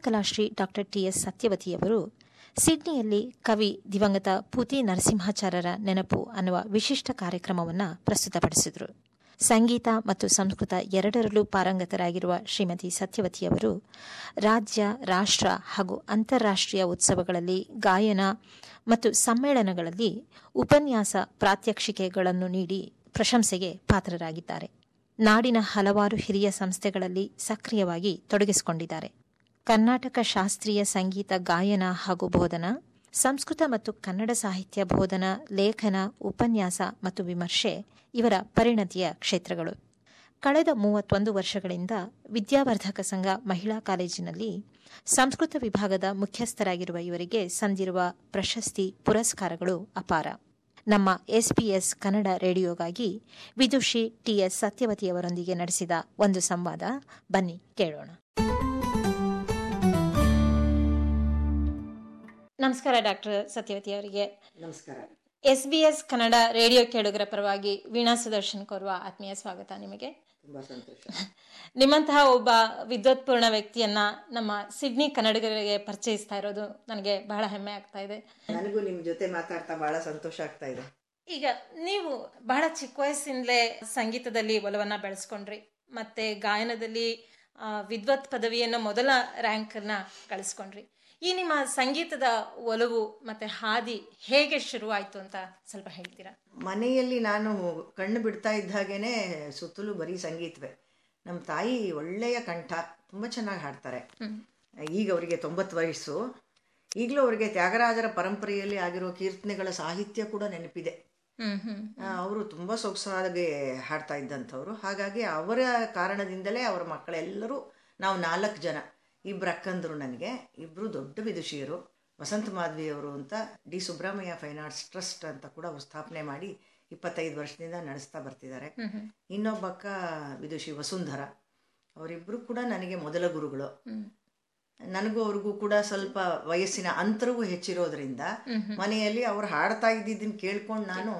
Kalashri doctor TS ಸತ್ಯವತಿಯವರು ಸಿಡ್ನಿಯಲ್ಲಿ ಕವಿ ದಿವಂಗತ ಪೂತಿ ನರಸಿಂಹಾಚಾರ್ಯರ ನೆನಪು ಅನ್ನುವ ವಿಶಿಷ್ಟ ಕಾರ್ಯಕ್ರಮವನ್ನು ಪ್ರಸ್ತುತಪಡಿಸಿದರು. ಸಂಗೀತ ಮತ್ತು ಸಂಸ್ಕೃತ ಎರಡರಲ್ಲೂ ಪಾರಂಗತರಾಗಿರುವ ಶ್ರೀಮತಿ ಸತ್ಯವತಿಯವರು ರಾಜ್ಯ, ರಾಷ್ಟ್ರ ಹಾಗೂ ಅಂತಾರಾಷ್ಟ್ರೀಯ ಉತ್ಸವಗಳಲ್ಲಿ ಗಾಯನ ಮತ್ತು ಸಮ್ಮೇಳನಗಳಲ್ಲಿ ಉಪನ್ಯಾಸ ಪ್ರಾತ್ಯಕ್ಷಿಕೆಗಳನ್ನು ನೀಡಿ ಪ್ರಶಂಸೆಗೆ ಪಾತ್ರರಾಗಿದ್ದಾರೆ. ನಾಡಿನ ಹಲವಾರು ಹಿರಿಯ ಸಂಸ್ಥೆಗಳಲ್ಲಿ ಸಕ್ರಿಯವಾಗಿ ತೊಡಗಿಸಿಕೊಂಡಿದ್ದಾರೆ. ಕರ್ನಾಟಕ ಶಾಸ್ತ್ರೀಯ ಸಂಗೀತ ಗಾಯನ ಹಾಗೂ ಬೋಧನ, ಸಂಸ್ಕೃತ ಮತ್ತು ಕನ್ನಡ ಸಾಹಿತ್ಯ ಬೋಧನ, ಲೇಖನ, ಉಪನ್ಯಾಸ ಮತ್ತು ವಿಮರ್ಶೆ ಇವರ ಪರಿಣತಿಯ ಕ್ಷೇತ್ರಗಳು. ಕಳೆದ ಮೂವತ್ತೊಂದು ವರ್ಷಗಳಿಂದ ವಿದ್ಯಾವರ್ಧಕ ಸಂಘ ಮಹಿಳಾ ಕಾಲೇಜಿನಲ್ಲಿ ಸಂಸ್ಕೃತ ವಿಭಾಗದ ಮುಖ್ಯಸ್ಥರಾಗಿರುವ ಇವರಿಗೆ ಸಂದಿರುವ ಪ್ರಶಸ್ತಿ ಪುರಸ್ಕಾರಗಳು ಅಪಾರ. ನಮ್ಮ ಎಸ್ಪಿಎಸ್ ಕನ್ನಡ ರೇಡಿಯೋಗಾಗಿ ವಿದುಷಿ ಟಿಎಸ್ ಸತ್ಯವತಿಯವರೊಂದಿಗೆ ನಡೆಸಿದ ಒಂದು ಸಂವಾದ, ಬನ್ನಿ ಕೇಳೋಣ. ನಮಸ್ಕಾರ ಡಾಕ್ಟರ್ ಸತ್ಯವತಿ ಅವರಿಗೆ. ನಮಸ್ಕಾರ. ಎಸ್ ಕನ್ನಡ ರೇಡಿಯೋ ಕೇಳುಗರ ಪರವಾಗಿ ವೀಣಾ ಸುದರ್ಶನ್ ಕೋರುವ ಆತ್ಮೀಯ ಸ್ವಾಗತ ನಿಮಗೆ. ನಿಮ್ಮಂತಹ ಒಬ್ಬ ವಿದ್ವತ್ಪೂರ್ಣ ವ್ಯಕ್ತಿಯನ್ನ ನಮ್ಮ ಸಿಡ್ನಿ ಕನ್ನಡಿಗರಿಗೆ ಪರಿಚಯಿಸ್ತಾ ಇರೋದು ನನಗೆ ಬಹಳ ಹೆಮ್ಮೆ ಆಗ್ತಾ ಇದೆ. ನನಗೂ ನಿಮ್ ಜೊತೆ ಮಾತಾಡ್ತಾ ಬಹಳ ಸಂತೋಷ ಆಗ್ತಾ ಇದೆ. ಈಗ ನೀವು ಬಹಳ ಚಿಕ್ಕ ವಯಸ್ಸಿಂದಲೇ ಸಂಗೀತದಲ್ಲಿ ಒಲವನ್ನ ಬೆಳೆಸ್ಕೊಂಡ್ರಿ ಮತ್ತೆ ಗಾಯನದಲ್ಲಿ ವಿದ್ವತ್ ಪದವಿಯನ್ನು ಮೊದಲ ರ್ಯಾಂಕ್ನ ಗಳಿಸ್ಕೊಂಡ್ರಿ. ಈ ನಿಮ್ಮ ಸಂಗೀತದ ಒಲವು ಮತ್ತೆ ಹಾದಿ ಹೇಗೆ ಶುರುವಾಯಿತು ಅಂತ ಸ್ವಲ್ಪ ಹೇಳ್ತೀರಾ? ಮನೆಯಲ್ಲಿ ನಾನು ಕಣ್ಣು ಬಿಡ್ತಾ ಇದ್ದ ಹಾಗೇನೆ ಸುತ್ತಲೂ ಬರೀ ಸಂಗೀತವೇ. ನಮ್ಮ ತಾಯಿ ಒಳ್ಳೆಯ ಕಂಠ ತುಂಬ ಚೆನ್ನಾಗಿ ಹಾಡ್ತಾರೆ. ಈಗ ಅವರಿಗೆ ತೊಂಬತ್ತು ವಯಸ್ಸು. ಈಗಲೂ ಅವರಿಗೆ ತ್ಯಾಗರಾಜರ ಪರಂಪರೆಯಲ್ಲಿ ಆಗಿರೋ ಕೀರ್ತನೆಗಳ ಸಾಹಿತ್ಯ ಕೂಡ ನೆನಪಿದೆ. ಅವರು ತುಂಬ ಸೊಗಸಾಗಿ ಹಾಡ್ತಾ ಇದ್ದಂಥವ್ರು. ಹಾಗಾಗಿ ಅವರ ಕಾರಣದಿಂದಲೇ ಅವರ ಮಕ್ಕಳೆಲ್ಲರೂ ನಾವು ನಾಲ್ಕು ಜನ. ಇಬ್ಬರು ಅಕ್ಕಂದರು ನನಗೆ ಇಬ್ಬರು ದೊಡ್ಡ ವಿದುಷಿಯರು ವಸಂತ ಮಾಧವಿಯವರು ಅಂತ D Subrahmanya fine arts trust ಅಂತ ಕೂಡ ಅವರು ಸ್ಥಾಪನೆ ಮಾಡಿ ಇಪ್ಪತ್ತೈದು ವರ್ಷದಿಂದ ನಡೆಸ್ತಾ ಬರ್ತಿದ್ದಾರೆ. ಇನ್ನೊಬ್ಬ ಅಕ್ಕ ವಿದುಷಿ ವಸುಂಧರ ಅವರಿಬ್ಬರು ಕೂಡ ನನಗೆ ಮೊದಲ ಗುರುಗಳು. ನನಗೂ ಅವ್ರಿಗೂ ಕೂಡ ಸ್ವಲ್ಪ ವಯಸ್ಸಿನ ಅಂತರವೂ ಹೆಚ್ಚಿರೋದ್ರಿಂದ ಮನೆಯಲ್ಲಿ ಅವ್ರು ಹಾಡ್ತಾ ಇದ್ದಿದ್ದನ್ನ ಕೇಳ್ಕೊಂಡು ನಾನು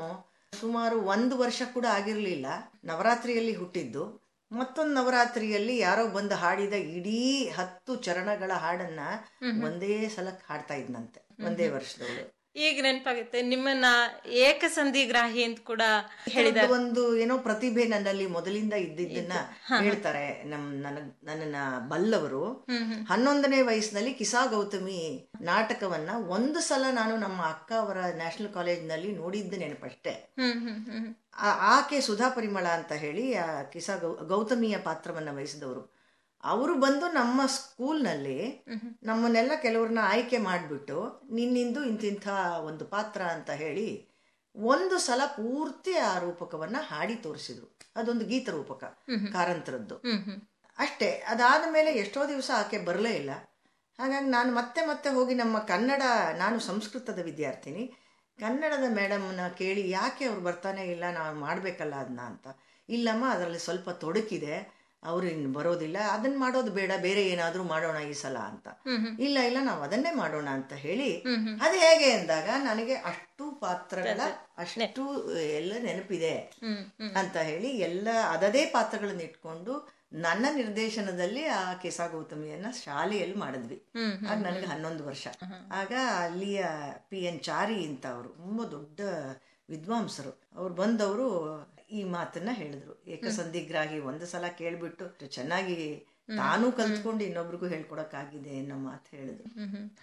ಸುಮಾರು ಒಂದು ವರ್ಷ ಕೂಡ ಆಗಿರಲಿಲ್ಲ ನವರಾತ್ರಿಯಲ್ಲಿ ಹುಟ್ಟಿದ್ದು. ಮತ್ತೊಂದು ನವರಾತ್ರಿಯಲ್ಲಿ ಯಾರೋ ಬಂದು ಹಾಡಿದ ಇಡೀ ಹತ್ತು ಚರಣಗಳ ಹಾಡನ್ನ ಒಂದೇ ಸಲಕ್ಕೆ ಹಾಡ್ತಾ ಇದ್ನಂತೆ. ಒಂದೇ ವರ್ಷದವಳು. ಈಗ ನೆನಪಾಗುತ್ತೆ. ನಿಮ್ಮನ್ನ ಏಕಸಂಧಿಗ್ರಾಹಿ ಅಂತ ಕೂಡ ಹೇಳಿದ ಒಂದು ಏನೋ ಪ್ರತಿಭೆ ನನ್ನಲ್ಲಿ ಮೊದಲಿಂದ ಇದ್ದಿದ್ದನ್ನ ಹೇಳ್ತಾರೆ ನಮ್ ನನ್ನ ಬಲ್ಲವರು. ಹನ್ನೊಂದನೇ ವಯಸ್ಸಿನಲ್ಲಿ ಕಿಸಾ ಗೌತಮಿ ನಾಟಕವನ್ನ ಒಂದು ಸಲ ನಾನು ನಮ್ಮ ಅಕ್ಕ ಅವರ ನ್ಯಾಷನಲ್ ಕಾಲೇಜ್ನಲ್ಲಿ ನೋಡಿದ್ದ ನೆನಪಷ್ಟೇ. ಆಕೆ ಸುಧಾ ಪರಿಮಳ ಅಂತ ಹೇಳಿ ಆ ಕಿಸಾ ಗೌತಮಿಯ ಪಾತ್ರವನ್ನ ವಹಿಸಿದವರು. ಅವರು ಬಂದು ನಮ್ಮ ಸ್ಕೂಲ್ನಲ್ಲಿ ನಮ್ಮನ್ನೆಲ್ಲ ಕೆಲವ್ರನ್ನ ಆಯ್ಕೆ ಮಾಡಿಬಿಟ್ಟು ನಿನ್ನಿಂದು ಇಂತಿಂಥ ಒಂದು ಪಾತ್ರ ಅಂತ ಹೇಳಿ ಒಂದು ಸಲ ಪೂರ್ತಿ ಆ ರೂಪಕವನ್ನ ಹಾಡಿ ತೋರಿಸಿದ್ರು. ಅದೊಂದು ಗೀತ ರೂಪಕ, ಕಾರಂತರದ್ದು. ಅಷ್ಟೇ, ಅದಾದ ಮೇಲೆ ಎಷ್ಟೋ ದಿವಸ ಆಕೆ ಬರಲೇ ಇಲ್ಲ. ಹಾಗಾಗಿ ನಾನು ಮತ್ತೆ ಮತ್ತೆ ಹೋಗಿ ನಮ್ಮ ಕನ್ನಡ, ನಾನು ಸಂಸ್ಕೃತದ ವಿದ್ಯಾರ್ಥಿನಿ. ಕನ್ನಡದ ಮೇಡಮ್ನ ಕೇಳಿ ಯಾಕೆ ಅವ್ರು ಬರ್ತಾನೆ ಇಲ್ಲ, ನಾವು ಮಾಡಬೇಕಲ್ಲ ಅದನ್ನ ಅಂತ. ಇಲ್ಲಮ್ಮ, ಅದರಲ್ಲಿ ಸ್ವಲ್ಪ ತೊಡಕಿದೆ. ಅವ್ರು ಇನ್ನು ಬರೋದಿಲ್ಲ ಅದನ್ನ ಮಾಡೋದು ಬೇಡ ಬೇರೆ ಏನಾದರೂ ಮಾಡೋಣ ಈ ಸಲ ಅಂತ. ಇಲ್ಲ ಇಲ್ಲ ನಾವು ಅದನ್ನೇ ಮಾಡೋಣ ಅಂತ ಹೇಳಿ ಅದು ಹೇಗೆ ಅಂದಾಗ ನನಗೆ ಅಷ್ಟು ಪಾತ್ರಗಳ ಅಷ್ಟು ಎಲ್ಲ ನೆನಪಿದೆ ಅಂತ ಹೇಳಿ ಎಲ್ಲ ಅದದೇ ಪಾತ್ರಗಳನ್ನ ಇಟ್ಕೊಂಡು ನನ್ನ ನಿರ್ದೇಶನದಲ್ಲಿ ಆ ಕೆಸಾ ಗೌತಮಿಯನ್ನ ಶಾಲೆಯಲ್ಲಿ ಮಾಡಿದ್ವಿ. ಆಗ ನನಗೆ ಹನ್ನೊಂದು ವರ್ಷ. ಆಗ ಅಲ್ಲಿಯ ಪಿ ಎನ್ ಚಾರಿ ಅಂತ ಅವರು ತುಂಬಾ ದೊಡ್ಡ ವಿದ್ವಾಂಸರು. ಅವ್ರು ಬಂದವರು ಈ ಮಾತನ್ನ ಹೇಳಿದ್ರು. ಏಕಸಂಧಿಗ್ರಾಹಿ ಒಂದು ಸಲ ಕೇಳ್ಬಿಟ್ಟು ಚೆನ್ನಾಗಿ ತಾನೂ ಕಲ್ತ್ಕೊಂಡು ಇನ್ನೊಬ್ರಿಗೂ ಹೇಳ್ಕೊಡಕ್ಕಾಗಿದೆ ಅನ್ನೋ ಮಾತು ಹೇಳಿದ್ರು.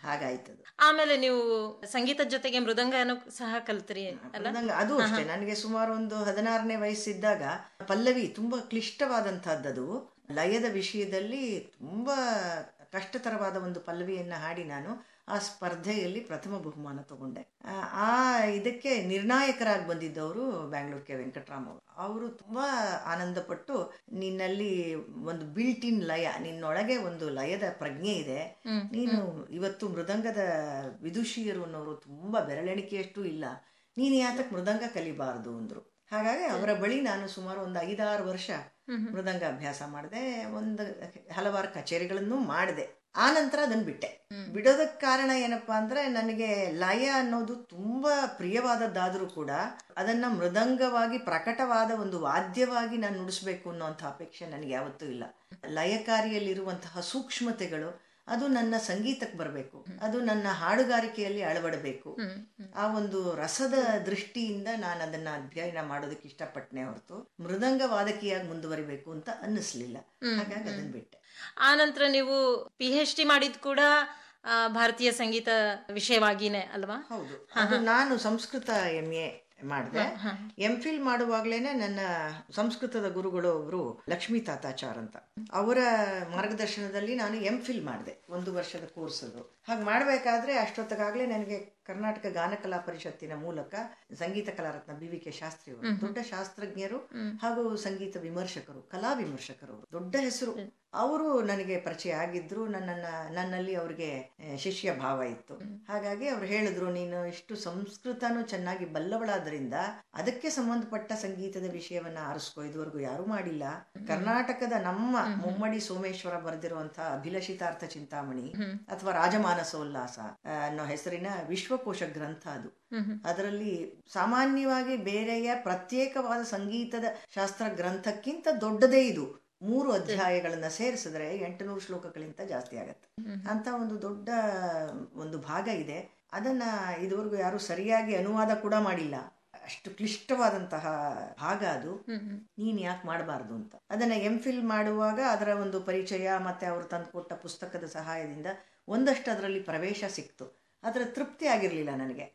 ಹಾಗಾಯ್ತದು. ಆಮೇಲೆ ನೀವು ಸಂಗೀತದ ಜೊತೆಗೆ ಮೃದಂಗನೂ ಸಹ ಕಲ್ತ್ರಿ ಮೃದಂಗ ಅದು ಅಷ್ಟೇ. ನನಗೆ ಸುಮಾರು ಒಂದು ಹದಿನಾರನೇ ವಯಸ್ಸಿದ್ದಾಗ ಪಲ್ಲವಿ ತುಂಬಾ ಕ್ಲಿಷ್ಟವಾದಂತಹದ್ದದು. ಲಯದ ವಿಷಯದಲ್ಲಿ ತುಂಬಾ ಕಷ್ಟತರವಾದ ಒಂದು ಪಲ್ಲವಿಯನ್ನ ಹಾಡಿ ನಾನು. ಆ ಸ್ಪರ್ಧೆಯಲ್ಲಿ ಪ್ರಥಮ ಬಹುಮಾನ ತಗೊಂಡೆ. ಆ- ಇದಕ್ಕೆ ನಿರ್ಣಾಯಕರಾಗಿ ಬಂದಿದ್ದವರು ಬ್ಯಾಂಗ್ಳೂರ್ ಕೆ ವೆಂಕಟರಾಮ್ ಅವರು. ಅವರು ತುಂಬಾ ಆನಂದಪಟ್ಟು ನಿನ್ನಲ್ಲಿ ಒಂದು ಬಿಲ್ಟ್ ಇನ್ ಲಯ ನಿನ್ನೊಳಗೆ ಒಂದು ಲಯದ ಪ್ರಜ್ಞೆ ಇದೆ. ನೀನು ಇವತ್ತು ಮೃದಂಗದ ವಿದುಷಿಯರು ಅನ್ನೋರು ತುಂಬಾ ಬೆರಳೆಣಿಕೆಯಷ್ಟು ಇಲ್ಲ. ನೀನು ಯಾತಕ್ ಮೃದಂಗ ಕಲಿಬಾರದು ಅಂದ್ರು. ಹಾಗಾಗಿ ಅವರ ಬಳಿ ನಾನು ಸುಮಾರು ಒಂದು ಐದಾರು ವರ್ಷ ಮೃದಂಗ ಅಭ್ಯಾಸ ಮಾಡಿದೆ ಒಂದು ಹಲವಾರು ಕಚೇರಿಗಳನ್ನು ಮಾಡಿದೆ. ಆ ನಂತರ ಅದನ್ನ ಬಿಟ್ಟೆ. ಬಿಡೋದಕ್ಕೆ ಕಾರಣ ಏನಪ್ಪಾ ಅಂದ್ರೆ ನನಗೆ ಲಯ ಅನ್ನೋದು ತುಂಬಾ ಪ್ರಿಯವಾದದ್ದಾದರೂ ಕೂಡ ಅದನ್ನ ಮೃದಂಗವಾಗಿ ಪ್ರಕಟವಾದ ಒಂದು ವಾದ್ಯವಾಗಿ ನಾನು ನುಡಿಸ್ಬೇಕು ಅನ್ನೋಂಥ ಅಪೇಕ್ಷೆ ನನಗೆ ಯಾವತ್ತೂ ಇಲ್ಲ. ಲಯಕಾರಿಯಲ್ಲಿರುವಂತಹ ಸೂಕ್ಷ್ಮತೆಗಳು ಅದು ನನ್ನ ಸಂಗೀತಕ್ಕೆ ಬರಬೇಕು. ಅದು ನನ್ನ ಹಾಡುಗಾರಿಕೆಯಲ್ಲಿ ಅಳವಡಬೇಕು. ಆ ಒಂದು ರಸದ ದೃಷ್ಟಿಯಿಂದ ನಾನು ಅದನ್ನ ಅಧ್ಯಯನ ಮಾಡೋದಕ್ಕೆ ಇಷ್ಟಪಟ್ಟನೆ ಹೊರತು ಮೃದಂಗ ವಾದಕಿಯಾಗಿ ಮುಂದುವರಿಬೇಕು ಅಂತ ಅನ್ನಿಸ್ಲಿಲ್ಲ. ಹಾಗಾಗಿ ಅದನ್ನ ಬಿಟ್ಟೆ. ಆ ನಂತರ ನೀವು ಪಿ ಎಚ್ ಡಿ ಮಾಡಿದ್ ಕೂಡ ಭಾರತೀಯ ಸಂಗೀತ ವಿಷಯವಾಗಿನೇ ಅಲ್ವಾ? ಹೌದು. ನಾನು ಸಂಸ್ಕೃತ ಎಂ ಎ ಮಾಡಿದೆ. ಎಂ ಫಿಲ್ ಮಾಡುವಾಗ್ಲೇನೆ ನನ್ನ ಸಂಸ್ಕೃತದ ಗುರುಗಳು ಒಬ್ರು ಲಕ್ಷ್ಮೀ ತಾತಾಚಾರ್ ಅಂತ. ಅವರ ಮಾರ್ಗದರ್ಶನದಲ್ಲಿ ನಾನು ಎಂ ಫಿಲ್ ಮಾಡಿದೆ ಒಂದು ವರ್ಷದ ಕೋರ್ಸ್ ಅದು. ಹಾಗೆ ಮಾಡಬೇಕಾದ್ರೆ ಅಷ್ಟೊತ್ತಿಗಾಗಲೇ ನನಗೆ ಕರ್ನಾಟಕ ಗಾನಕಲಾ ಪರಿಷತ್ತಿನ ಮೂಲಕ Sangeetha Kalaratna B V K Shastri ಅವರು ದೊಡ್ಡ ಶಾಸ್ತ್ರಜ್ಞರು ಹಾಗೂ ಸಂಗೀತ ವಿಮರ್ಶಕರು ಕಲಾ ವಿಮರ್ಶಕರು ದೊಡ್ಡ ಹೆಸರು. ಅವರು ನನಗೆ ಪರಿಚಯ ಆಗಿದ್ರು ನನ್ನನ್ನ ನನ್ನಲ್ಲಿ ಅವ್ರಿಗೆ ಶಿಷ್ಯ ಭಾವ ಇತ್ತು. ಹಾಗಾಗಿ ಅವ್ರು ಹೇಳಿದ್ರು ನೀನು ಇಷ್ಟು ಸಂಸ್ಕೃತನೂ ಚೆನ್ನಾಗಿ ಬಲ್ಲವಳಾದ್ರಿಂದ ಅದಕ್ಕೆ ಸಂಬಂಧಪಟ್ಟ ಸಂಗೀತದ ವಿಷಯವನ್ನ ಆರಿಸ್ಕೋ. ಇದುವರೆಗೂ ಯಾರು ಮಾಡಿಲ್ಲ. ಕರ್ನಾಟಕದ ನಮ್ಮ ಮುಮ್ಮಡಿ ಸೋಮೇಶ್ವರ ಬರೆದಿರುವಂತಹ ಅಭಿಲಷಿತಾರ್ಥ ಚಿಂತಾಮಣಿ ಅಥವಾ ರಾಜಮಾನಸೋಲ್ಲಾಸ ಅನ್ನೋ ಹೆಸರಿನ ವಿಶ್ವಕೋಶ ಗ್ರಂಥ ಅದು. ಅದರಲ್ಲಿ ಸಾಮಾನ್ಯವಾಗಿ ಬೇರೆಯ ಪ್ರತ್ಯೇಕವಾದ ಸಂಗೀತದ ಶಾಸ್ತ್ರ ಗ್ರಂಥಕ್ಕಿಂತ ದೊಡ್ಡದೇ ಇದು. ಮೂರು ಅಧ್ಯಾಯಗಳನ್ನ ಸೇರಿಸಿದ್ರೆ ಎಂಟುನೂರು ಶ್ಲೋಕಗಳಿಂತ ಜಾಸ್ತಿ ಆಗತ್ತೆ. ಅಂತ ಒಂದು ದೊಡ್ಡ ಒಂದು ಭಾಗ ಇದೆ. ಅದನ್ನ ಇದುವರೆಗೂ ಯಾರು ಸರಿಯಾಗಿ ಅನುವಾದ ಕೂಡ ಮಾಡಿಲ್ಲ. ಅಷ್ಟು ಕ್ಲಿಷ್ಟವಾದಂತಹ ಭಾಗ ಅದು. ನೀನ್ ಯಾಕೆ ಮಾಡಬಾರ್ದು ಅಂತ. ಅದನ್ನ ಎಂ ಫಿಲ್ ಮಾಡುವಾಗ ಅದರ ಒಂದು ಪರಿಚಯ ಮತ್ತೆ ಅವರು ತಂದುಕೊಟ್ಟ ಪುಸ್ತಕದ ಸಹಾಯದಿಂದ ಒಂದಷ್ಟು ಅದರಲ್ಲಿ ಪ್ರವೇಶ ಸಿಕ್ತು. ಅದರ ತೃಪ್ತಿ ಆಗಿರ್ಲಿಲ್ಲ ನನಗೆ.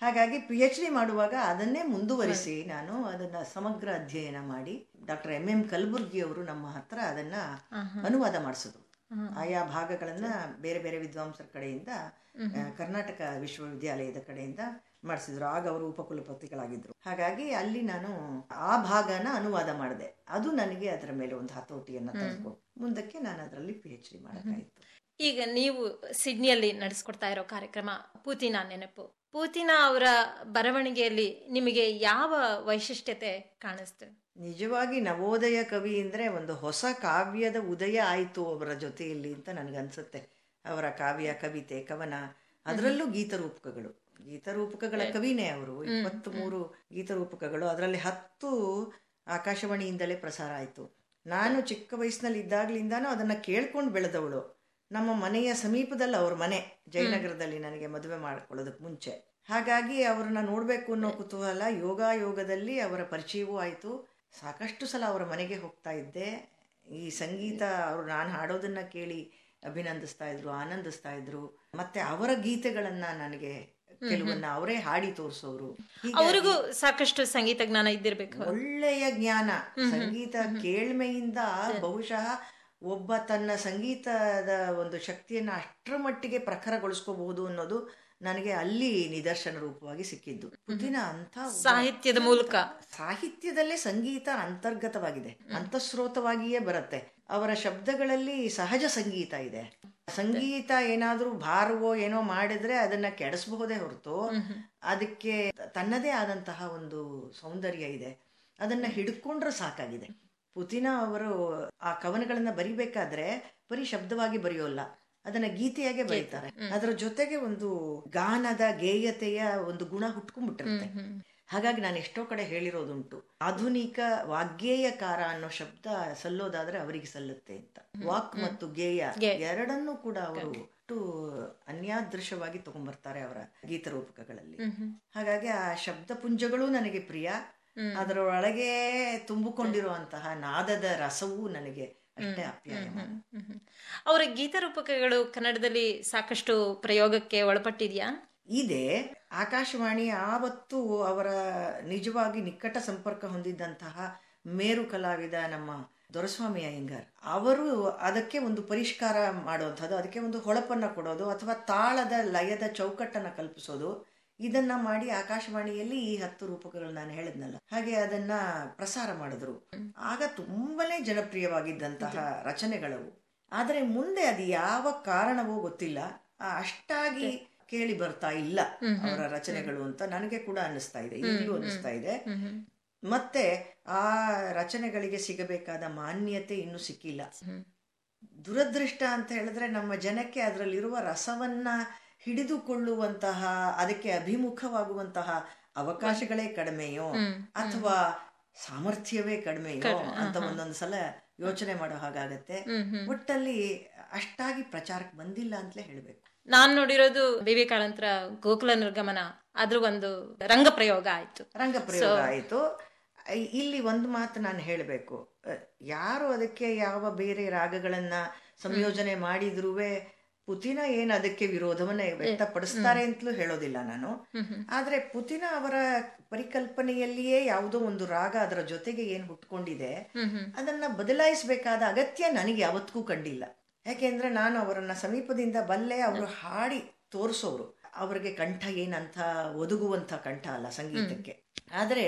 ಹಾಗಾಗಿ ಪಿ ಎಚ್ ಡಿ ಮಾಡುವಾಗ ಅದನ್ನೇ ಮುಂದುವರಿಸಿ ನಾನು ಅದನ್ನ ಸಮಗ್ರ ಅಧ್ಯಯನ ಮಾಡಿ ಡಾಕ್ಟರ್ ಎಂ ಎಂ ಕಲಬುರ್ಗಿ ಅವರು ನಮ್ಮ ಹತ್ರ ಅದನ್ನ ಅನುವಾದ ಮಾಡಿಸಿದ್ರು. ಆಯಾ ಭಾಗಗಳನ್ನ ಬೇರೆ ಬೇರೆ ವಿದ್ವಾಂಸರ ಕಡೆಯಿಂದ ಕರ್ನಾಟಕ ವಿಶ್ವವಿದ್ಯಾಲಯದ ಕಡೆಯಿಂದ ಮಾಡಿಸಿದ್ರು. ಆಗ ಅವರು ಉಪಕುಲಪತಿಗಳಾಗಿದ್ರು. ಹಾಗಾಗಿ ಅಲ್ಲಿ ನಾನು ಆ ಭಾಗನ ಅನುವಾದ ಮಾಡಿದೆ. ಅದು ನನಗೆ ಅದರ ಮೇಲೆ ಒಂದು ಹತೋಟಿಯನ್ನು ತಂದುಕೊಟ್ಟು ಮುಂದಕ್ಕೆ ನಾನು ಅದರಲ್ಲಿ ಪಿ ಎಚ್ ಡಿ ಮಾಡೋಕ್ಕಾಯಿತು. ಈಗ ನೀವು ಸಿಡ್ನಿಯಲ್ಲಿ ನಡೆಸ್ಕೊಡ್ತಾ ಇರೋ ಕಾರ್ಯಕ್ರಮ ಪೂತಿನ ನೆನಪು. ಪೂತಿನ ಅವರ ಬರವಣಿಗೆಯಲ್ಲಿ ನಿಮಗೆ ಯಾವ ವೈಶಿಷ್ಟ್ಯತೆ ಕಾಣಿಸ್ತು? ನಿಜವಾಗಿ ನವೋದಯ ಕವಿ ಅಂದ್ರೆ ಒಂದು ಹೊಸ ಕಾವ್ಯದ ಉದಯ ಆಯಿತು ಅವರ ಜೊತೆಯಲ್ಲಿ ಅಂತ ನನಗನ್ಸುತ್ತೆ. ಅವರ ಕಾವ್ಯ ಕವಿತೆ ಕವನ ಅದರಲ್ಲೂ ಗೀತರೂಪಕಗಳು. ಗೀತರೂಪಕಗಳ ಕವಿನೇ ಅವರು. ಇಪ್ಪತ್ತ್ ಮೂರು ಗೀತರೂಪಕಗಳು. ಅದರಲ್ಲಿ ಹತ್ತು ಆಕಾಶವಾಣಿಯಿಂದಲೇ ಪ್ರಸಾರ ಆಯಿತು. ನಾನು ಚಿಕ್ಕ ವಯಸ್ಸಿನಲ್ಲಿ ಇದ್ದಾಗ್ಲಿಂದಾನು ಅದನ್ನ ಕೇಳ್ಕೊಂಡು ಬೆಳೆದವಳು. ನಮ್ಮ ಮನೆಯ ಸಮೀಪದಲ್ಲಿ ಅವ್ರ ಮನೆ ಜಯನಗರದಲ್ಲಿ ನನಗೆ ಮದುವೆ ಮಾಡ್ಕೊಳ್ಳೋದಕ್ಕೆ ಮುಂಚೆ. ಹಾಗಾಗಿ ಅವ್ರನ್ನ ನೋಡಬೇಕು ಅನ್ನೋ ಕುತೂಹಲ ಯೋಗ ಯೋಗದಲ್ಲಿ ಅವರ ಪರಿಚಯವೂ ಆಯಿತು. ಸಾಕಷ್ಟು ಸಲ ಅವರ ಮನೆಗೆ ಹೋಗ್ತಾ ಇದ್ದೆ. ಈ ಸಂಗೀತ ಅವರು ನಾನು ಹಾಡೋದನ್ನ ಕೇಳಿ ಅಭಿನಂದಿಸ್ತಾ ಇದ್ರು ಆನಂದಿಸ್ತಾ ಇದ್ರು. ಮತ್ತೆ ಅವರ ಗೀತೆಗಳನ್ನ ನನಗೆ ಕೆಲವನ್ನ ಅವರೇ ಹಾಡಿ ತೋರಿಸೋರು. ಅವರಿಗೂ ಸಾಕಷ್ಟು ಸಂಗೀತ ಜ್ಞಾನ ಇದ್ದಿರ್ಬೇಕು. ಒಳ್ಳೆಯ ಜ್ಞಾನ. ಸಂಗೀತ ಕೇಳ್ಮೆಯಿಂದ ಬಹುಶಃ ಒಬ್ಬ ತನ್ನ ಸಂಗೀತದ ಒಂದು ಶಕ್ತಿಯನ್ನ ಅಷ್ಟರ ಮಟ್ಟಿಗೆ ಪ್ರಖರಗೊಳಿಸ್ಕೋಬಹುದು ಅನ್ನೋದು ನನಗೆ ಅಲ್ಲಿ ನಿದರ್ಶನ ರೂಪವಾಗಿ ಸಿಕ್ಕಿದ್ದು. ಪುತಿನ ಅಂತ ಸಾಹಿತ್ಯದ ಮೂಲಕ. ಸಾಹಿತ್ಯದಲ್ಲೇ ಸಂಗೀತ ಅಂತರ್ಗತವಾಗಿದೆ. ಅಂತಸ್ರೋತವಾಗಿಯೇ ಬರುತ್ತೆ. ಅವರ ಶಬ್ದಗಳಲ್ಲಿ ಸಹಜ ಸಂಗೀತ ಇದೆ. ಸಂಗೀತ ಏನಾದ್ರೂ ಭಾರವೋ ಏನೋ ಮಾಡಿದ್ರೆ ಅದನ್ನ ಕೆಡಿಸಬಹುದೇ ಹೊರತು ಅದಕ್ಕೆ ತನ್ನದೇ ಆದಂತಹ ಒಂದು ಸೌಂದರ್ಯ ಇದೆ. ಅದನ್ನ ಹಿಡ್ಕೊಂಡ್ರೆ ಸಾಕಾಗಿದೆ. ಪುತಿನ ಅವರು ಆ ಕವನಗಳನ್ನ ಬರಿಬೇಕಾದ್ರೆ ಬರೀ ಶಬ್ದವಾಗಿ ಬರೆಯೋಲ್ಲ ಅದನ್ನ ಗೀತೆಯಾಗೆ ಬರೀತಾರೆ. ಅದರ ಜೊತೆಗೆ ಒಂದು ಗಾನದ ಗೇಯತೆಯ ಒಂದು ಗುಣ ಹುಟ್ಕೊಂಡ್ಬಿಟ್ಟಿರುತ್ತೆ. ಹಾಗಾಗಿ ನಾನು ಎಷ್ಟೋ ಕಡೆ ಹೇಳಿರೋದುಂಟು. ಆಧುನಿಕ ವಾಗ್ಗೇಯಕಾರ ಅನ್ನೋ ಶಬ್ದ ಸಲ್ಲೋದಾದ್ರೆ ಅವರಿಗೆ ಸಲ್ಲುತ್ತೆ ಅಂತ. ವಾಕ್ ಮತ್ತು ಗೇಯ ಎರಡನ್ನೂ ಕೂಡ ಅವರು ಅಷ್ಟು ಅನ್ಯಾದೃಶವಾಗಿ ತಗೊಂಡ್ಬರ್ತಾರೆ ಅವರ ಗೀತರೂಪಕಗಳಲ್ಲಿ ಹಾಗಾಗಿ ಆ ಶಬ್ದ ಪುಂಜಗಳು ನನಗೆ ಪ್ರಿಯ. ಅದರೊಳಗೆ ತುಂಬಿಕೊಂಡಿರುವಂತಹ ನಾದದ ರಸವೂ ನನಗೆ ಅಷ್ಟೇ ಅಪ್ಯಾಯಮ. ಅವರ ಗೀತರೂಪಕಗಳು ಕನ್ನಡದಲ್ಲಿ ಸಾಕಷ್ಟು ಪ್ರಯೋಗಕ್ಕೆ ಒಳಪಟ್ಟಿದ್ಯಾ? ಇದೆ. ಆಕಾಶವಾಣಿ ಆವತ್ತು ಅವರ ನಿಜವಾಗಿ ನಿಕಟ ಸಂಪರ್ಕ ಹೊಂದಿದ್ದಂತಹ ಮೇರು ಕಲಾವಿದ ನಮ್ಮ ದೊರಸ್ವಾಮಿ ಅಯ್ಯಂಗಾರ್. ಅವರು ಅದಕ್ಕೆ ಒಂದು ಪರಿಷ್ಕಾರ ಮಾಡುವಂಥದ್ದು ಅದಕ್ಕೆ ಒಂದು ಹೊಳಪನ್ನ ಕೊಡೋದು ಅಥವಾ ತಾಳದ ಲಯದ ಚೌಕಟ್ಟನ್ನ ಕಲ್ಪಿಸೋದು ಇದನ್ನ ಮಾಡಿ ಆಕಾಶವಾಣಿಯಲ್ಲಿ ಈ ಹತ್ತು ರೂಪಕಗಳು ನಾನು ಹೇಳಿದ್ನಲ್ಲ. ಹಾಗೆ ಅದನ್ನ ಪ್ರಸಾರ ಮಾಡಿದ್ರು. ಆಗ ತುಂಬಾನೇ ಜನಪ್ರಿಯವಾಗಿದ್ದಂತಹ ರಚನೆಗಳವು. ಆದರೆ ಮುಂದೆ ಅದು ಯಾವ ಕಾರಣವೋ ಗೊತ್ತಿಲ್ಲ. ಅಷ್ಟಾಗಿ ಕೇಳಿ ಬರ್ತಾ ಇಲ್ಲ ಅವರ ರಚನೆಗಳು ಅಂತ ನನಗೆ ಕೂಡ ಅನ್ನಿಸ್ತಾ ಇದೆ. ಈಗಲೂ ಅನ್ನಿಸ್ತಾ ಇದೆ. ಮತ್ತೆ ಆ ರಚನೆಗಳಿಗೆ ಸಿಗಬೇಕಾದ ಮಾನ್ಯತೆ ಇನ್ನು ಸಿಕ್ಕಿಲ್ಲ. ದುರದೃಷ್ಟ ಅಂತ ಹೇಳಿದ್ರೆ ನಮ್ಮ ಜನಕ್ಕೆ ಅದರಲ್ಲಿರುವ ರಸವನ್ನ ಹಿಡಿದುಕೊಳ್ಳುವಂತಹ ಅದಕ್ಕೆ ಅಭಿಮುಖವಾಗುವಂತಹ ಅವಕಾಶಗಳೇ ಕಡಿಮೆಯೋ ಅಥವಾ ಸಾಮರ್ಥ್ಯವೇ ಕಡಿಮೆಯೋ ಅಂತ ಒಂದೊಂದು ಸಲ ಯೋಚನೆ ಮಾಡೋ ಹಾಗಾಗತ್ತೆ. ಒಟ್ಟಲ್ಲಿ ಅಷ್ಟಾಗಿ ಪ್ರಚಾರಕ್ಕೆ ಬಂದಿಲ್ಲ ಅಂತಲೇ ಹೇಳಬೇಕು. ನಾನ್ ನೋಡಿರೋದು ವಿವೇಕಾನಂದ್ರ ಗೋಕುಲ ನಿರ್ಗಮನ ಅದ್ರ ಒಂದು ರಂಗ ಪ್ರಯೋಗ ಆಯ್ತು. ರಂಗ ಪ್ರಯೋಗ ಆಯ್ತು. ಇಲ್ಲಿ ಒಂದು ಮಾತು ನಾನು ಹೇಳಬೇಕು. ಯಾರು ಅದಕ್ಕೆ ಯಾವ ಬೇರೆ ರಾಗಗಳನ್ನ ಸಂಯೋಜನೆ ಮಾಡಿದ್ರೂ ಪುತಿನ ಏನ್ ಅದಕ್ಕೆ ವಿರೋಧವನ್ನ ವ್ಯಕ್ತಪಡಿಸ್ತಾರೆ ಅಂತಲೂ ಹೇಳೋದಿಲ್ಲ ನಾನು. ಆದ್ರೆ ಪುತಿನ ಅವರ ಪರಿಕಲ್ಪನೆಯಲ್ಲಿಯೇ ಯಾವುದೋ ಒಂದು ರಾಗ ಅದರ ಜೊತೆಗೆ ಏನು ಹುಟ್ಕೊಂಡಿದೆ ಅದನ್ನ ಬದಲಾಯಿಸಬೇಕಾದ ಅಗತ್ಯ ನನಗೆ ಯಾವತ್ತಿಗೂ ಕಂಡಿಲ್ಲ. ಯಾಕೆಂದ್ರೆ ನಾನು ಅವರನ್ನ ಸಮೀಪದಿಂದ ಬಲ್ಲೆ ಅವರು ಹಾಡಿ ತೋರಿಸೋರು. ಅವರಿಗೆ ಕಂಠ ಏನಂತ ಒದಗುವಂತ ಕಂಠ ಅಲ್ಲ ಸಂಗೀತಕ್ಕೆ. ಆದರೆ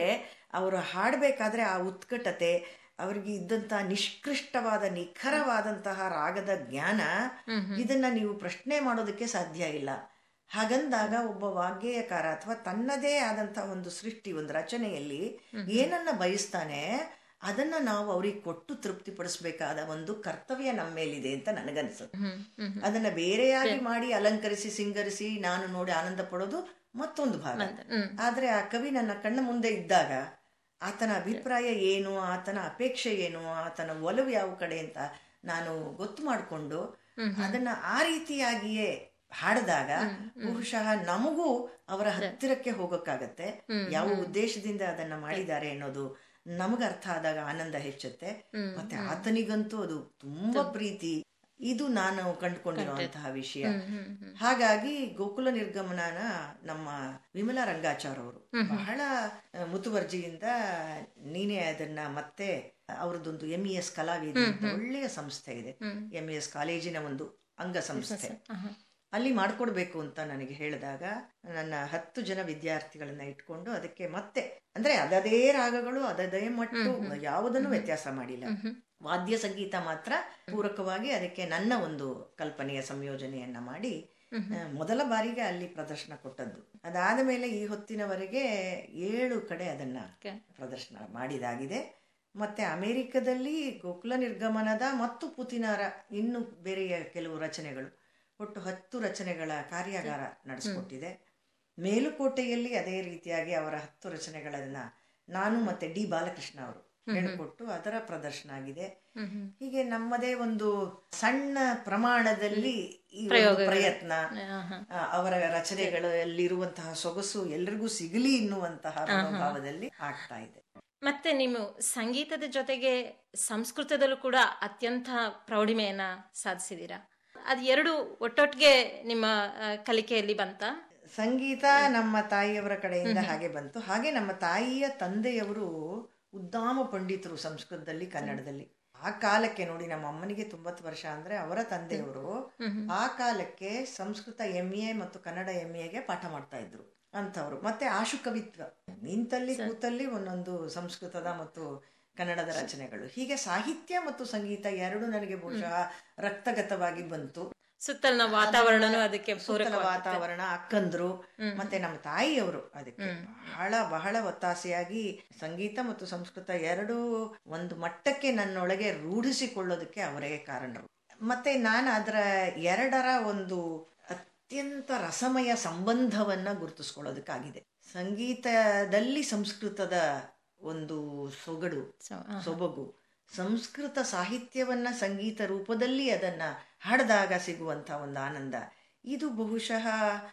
ಅವರು ಹಾಡಬೇಕಾದ್ರೆ ಆ ಉತ್ಕಟತೆ ಅವರಿಗೆ ಇದ್ದಂತಹ ನಿಷ್ಕೃಷ್ಟವಾದ ನಿಖರವಾದಂತಹ ರಾಗದ ಜ್ಞಾನ ಇದನ್ನ ನೀವು ಪ್ರಶ್ನೆ ಮಾಡೋದಕ್ಕೆ ಸಾಧ್ಯ ಇಲ್ಲ. ಹಾಗಂದಾಗ ಒಬ್ಬ ವಾಗ್ಗೇಯಕಾರ ಅಥವಾ ತನ್ನದೇ ಆದಂತಹ ಒಂದು ಸೃಷ್ಟಿ ಒಂದು ರಚನೆಯಲ್ಲಿ ಏನನ್ನ ಬಯಸ್ತಾನೆ ಅದನ್ನ ನಾವು ಅವ್ರಿಗೆ ಕೊಟ್ಟು ತೃಪ್ತಿಪಡಿಸಬೇಕಾದ ಒಂದು ಕರ್ತವ್ಯ ನಮ್ಮ ಮೇಲಿದೆ ಅಂತ ನನಗನ್ಸುತ್ತೆ. ಅದನ್ನ ಬೇರೆಯಾಗಿ ಮಾಡಿ ಅಲಂಕರಿಸಿ ಸಿಂಗರಿಸಿ ನಾನು ನೋಡಿ ಆನಂದ ಪಡೋದು ಮತ್ತೊಂದು ಭಾಗ. ಆದ್ರೆ ಆ ಕವಿ ನನ್ನ ಕಣ್ಣ ಮುಂದೆ ಇದ್ದಾಗ ಆತನ ಅಭಿಪ್ರಾಯ ಏನು ಆತನ ಅಪೇಕ್ಷೆ ಏನು ಆತನ ಒಲವು ಯಾವ ಕಡೆ ಅಂತ ನಾನು ಗೊತ್ತು ಮಾಡಿಕೊಂಡು ಅದನ್ನ ಆ ರೀತಿಯಾಗಿಯೇ ಹಾಡಿದಾಗ ಬಹುಶಃ ನಮಗೂ ಅವರ ಹತ್ತಿರಕ್ಕೆ ಹೋಗೋಕ್ಕಾಗತ್ತೆ. ಯಾವ ಉದ್ದೇಶದಿಂದ ಅದನ್ನ ಮಾಡಿದ್ದಾರೆ ಅನ್ನೋದು ನಮಗ ಅರ್ಥ ಆದಾಗ ಆನಂದ ಹೆಚ್ಚುತ್ತೆ. ಮತ್ತೆ ಆತನಿಗಂತೂ ಅದು ತುಂಬಾ ಪ್ರೀತಿ. ಇದು ನಾನು ಕಂಡುಕೊಂಡಿರುವಂತಹ ವಿಷಯ. ಹಾಗಾಗಿ ಗೋಕುಲ ನಿರ್ಗಮನನ ನಮ್ಮ ವಿಮಲಾ ರಂಗಾಚಾರ್ ಅವರು ಬಹಳ ಮುತುವರ್ಜಿಯಿಂದ ನೀನೇ ಅದನ್ನ ಮತ್ತೆ ಅವರದೊಂದು ಎಂ ಇ ಎಸ್ ಕಲಾವಿದ ಒಳ್ಳೆಯ ಸಂಸ್ಥೆ ಇದೆ. ಎಂ ಇ ಎಸ್ ಕಾಲೇಜಿನ ಒಂದು ಅಂಗ ಸಂಸ್ಥೆ ಅಲ್ಲಿ ಮಾಡಿಕೊಡ್ಬೇಕು ಅಂತ ನನಗೆ ಹೇಳಿದಾಗ ನನ್ನ ಹತ್ತು ಜನ ವಿದ್ಯಾರ್ಥಿಗಳನ್ನ ಇಟ್ಕೊಂಡು ಅದಕ್ಕೆ ಮತ್ತೆ ಅಂದ್ರೆ ಅದದೇ ರಾಗಗಳು ಅದದೇ ಮಟ್ಟು ಯಾವುದನ್ನು ವ್ಯತ್ಯಾಸ ಮಾಡಿಲ್ಲ. ವಾದ್ಯ ಸಂಗೀತ ಮಾತ್ರ ಪೂರಕವಾಗಿ ಅದಕ್ಕೆ ನನ್ನ ಒಂದು ಕಲ್ಪನೆಯ ಸಂಯೋಜನೆಯನ್ನ ಮಾಡಿ ಮೊದಲ ಬಾರಿಗೆ ಅಲ್ಲಿ ಪ್ರದರ್ಶನ ಕೊಟ್ಟದ್ದು. ಅದಾದ ಮೇಲೆ ಈ ಹೊತ್ತಿನವರೆಗೆ ಏಳು ಕಡೆ ಅದನ್ನ ಪ್ರದರ್ಶನ ಮಾಡಿದಾಗಿದೆ. ಮತ್ತೆ ಅಮೆರಿಕದಲ್ಲಿ ಗೋಕುಲ ನಿರ್ಗಮನದ ಮತ್ತು ಪುತಿನಾರ ಇನ್ನು ಬೇರೆಯ ಕೆಲವು ರಚನೆಗಳು. ಒಟ್ಟು ಹತ್ತು ರಚನೆಗಳ ಕಾರ್ಯಾಗಾರ ನಡೆಸಿಕೊಟ್ಟಿದೆ. ಮೇಲುಕೋಟೆಯಲ್ಲಿ ಅದೇ ರೀತಿಯಾಗಿ ಅವರ ಹತ್ತು ರಚನೆಗಳನ್ನ ನಾನು ಮತ್ತೆ ಡಿ ಬಾಲಕೃಷ್ಣ ಅವರು ಹೇಳಿಕೊಟ್ಟು ಅದರ ಪ್ರದರ್ಶನ ಆಗಿದೆ. ಹೀಗೆ ನಮ್ಮದೇ ಒಂದು ಸಣ್ಣ ಪ್ರಮಾಣದಲ್ಲಿ ಈ ಪ್ರಯತ್ನ ಅವರ ರಚನೆಗಳಲ್ಲಿರುವಂತಹ ಸೊಗಸು ಎಲ್ರಿಗೂ ಸಿಗಲಿ ಎನ್ನುವಂತಹ ಮನೋಭಾವದಲ್ಲಿ ಆಗ್ತಾ ಇದೆ. ಮತ್ತೆ ನೀವು ಸಂಗೀತದ ಜೊತೆಗೆ ಸಂಸ್ಕೃತದಲ್ಲೂ ಕೂಡ ಅತ್ಯಂತ ಪ್ರೌಢಿಮೆಯನ್ನ ಸಾಧಿಸಿದೀರಾ ಅದು ಎರಡು ಒಟ್ಟೊಟ್ಟಿಗೆ ನಿಮ್ಮ ಕಲಿಕೆಯಲ್ಲಿ ಬಂತ? ಸಂಗೀತ ನಮ್ಮ ತಾಯಿಯವರ ಕಡೆಯಿಂದ ಹಾಗೆ ಬಂತು. ಹಾಗೆ ನಮ್ಮ ತಾಯಿಯ ತಂದೆಯವರು ಉದ್ದಾಮ ಪಂಡಿತರು ಸಂಸ್ಕೃತದಲ್ಲಿ ಕನ್ನಡದಲ್ಲಿ. ಆ ಕಾಲಕ್ಕೆ ನೋಡಿ ನಮ್ಮ ಅಮ್ಮನಿಗೆ ತೊಂಬತ್ತು ವರ್ಷ ಅಂದ್ರೆ ಅವರ ತಂದೆಯವರು ಆ ಕಾಲಕ್ಕೆ ಸಂಸ್ಕೃತ ಎಂ ಎ ಮತ್ತು ಕನ್ನಡ ಎಂ ಎಗೆ ಪಾಠ ಮಾಡ್ತಾ ಇದ್ರು ಅಂತವ್ರು ಮತ್ತೆ ಆಶು ಕವಿತ್ವ ನಿಂತಲ್ಲಿ ಕೂತಲ್ಲಿ ಒಂದೊಂದು ಸಂಸ್ಕೃತದ ಮತ್ತು ಕನ್ನಡದ ರಚನೆಗಳು. ಹೀಗೆ ಸಾಹಿತ್ಯ ಮತ್ತು ಸಂಗೀತ ಎರಡು ನನಗೆ ಬಹುಶಃ ರಕ್ತಗತವಾಗಿ ಬಂತು. ಸುತ್ತಲಿನ ವಾತಾವರಣ ಅದಕ್ಕೆ ಸುತ್ತಲ ವಾತಾವರಣ ಅಕ್ಕಂದ್ರು ಮತ್ತೆ ನಮ್ಮ ತಾಯಿಯವರು ಅದಕ್ಕೆ ಬಹಳ ಬಹಳ ಒತ್ತಾಸೆಯಾಗಿ ಸಂಗೀತ ಮತ್ತು ಸಂಸ್ಕೃತ ಎರಡೂ ಒಂದು ಮಟ್ಟಕ್ಕೆ ನನ್ನೊಳಗೆ ರೂಢಿಸಿಕೊಳ್ಳೋದಕ್ಕೆ ಅವರೇ ಕಾರಣರು. ಮತ್ತೆ ನಾನು ಅದರ ಎರಡರ ಒಂದು ಅತ್ಯಂತ ರಸಮಯ ಸಂಬಂಧವನ್ನ ಗುರುತಿಸ್ಕೊಳ್ಳೋದಕ್ಕಾಗಿದೆ. ಸಂಗೀತದಲ್ಲಿ ಸಂಸ್ಕೃತದ ಒಂದು ಸೊಗಡು ಸೊಬಗು. ಸಂಸ್ಕೃತ ಸಾಹಿತ್ಯವನ್ನ ಸಂಗೀತ ರೂಪದಲ್ಲಿ ಅದನ್ನ ಹಾಡಿದಾಗ ಸಿಗುವಂತ ಒಂದು ಆನಂದ. ಇದು ಬಹುಶಃ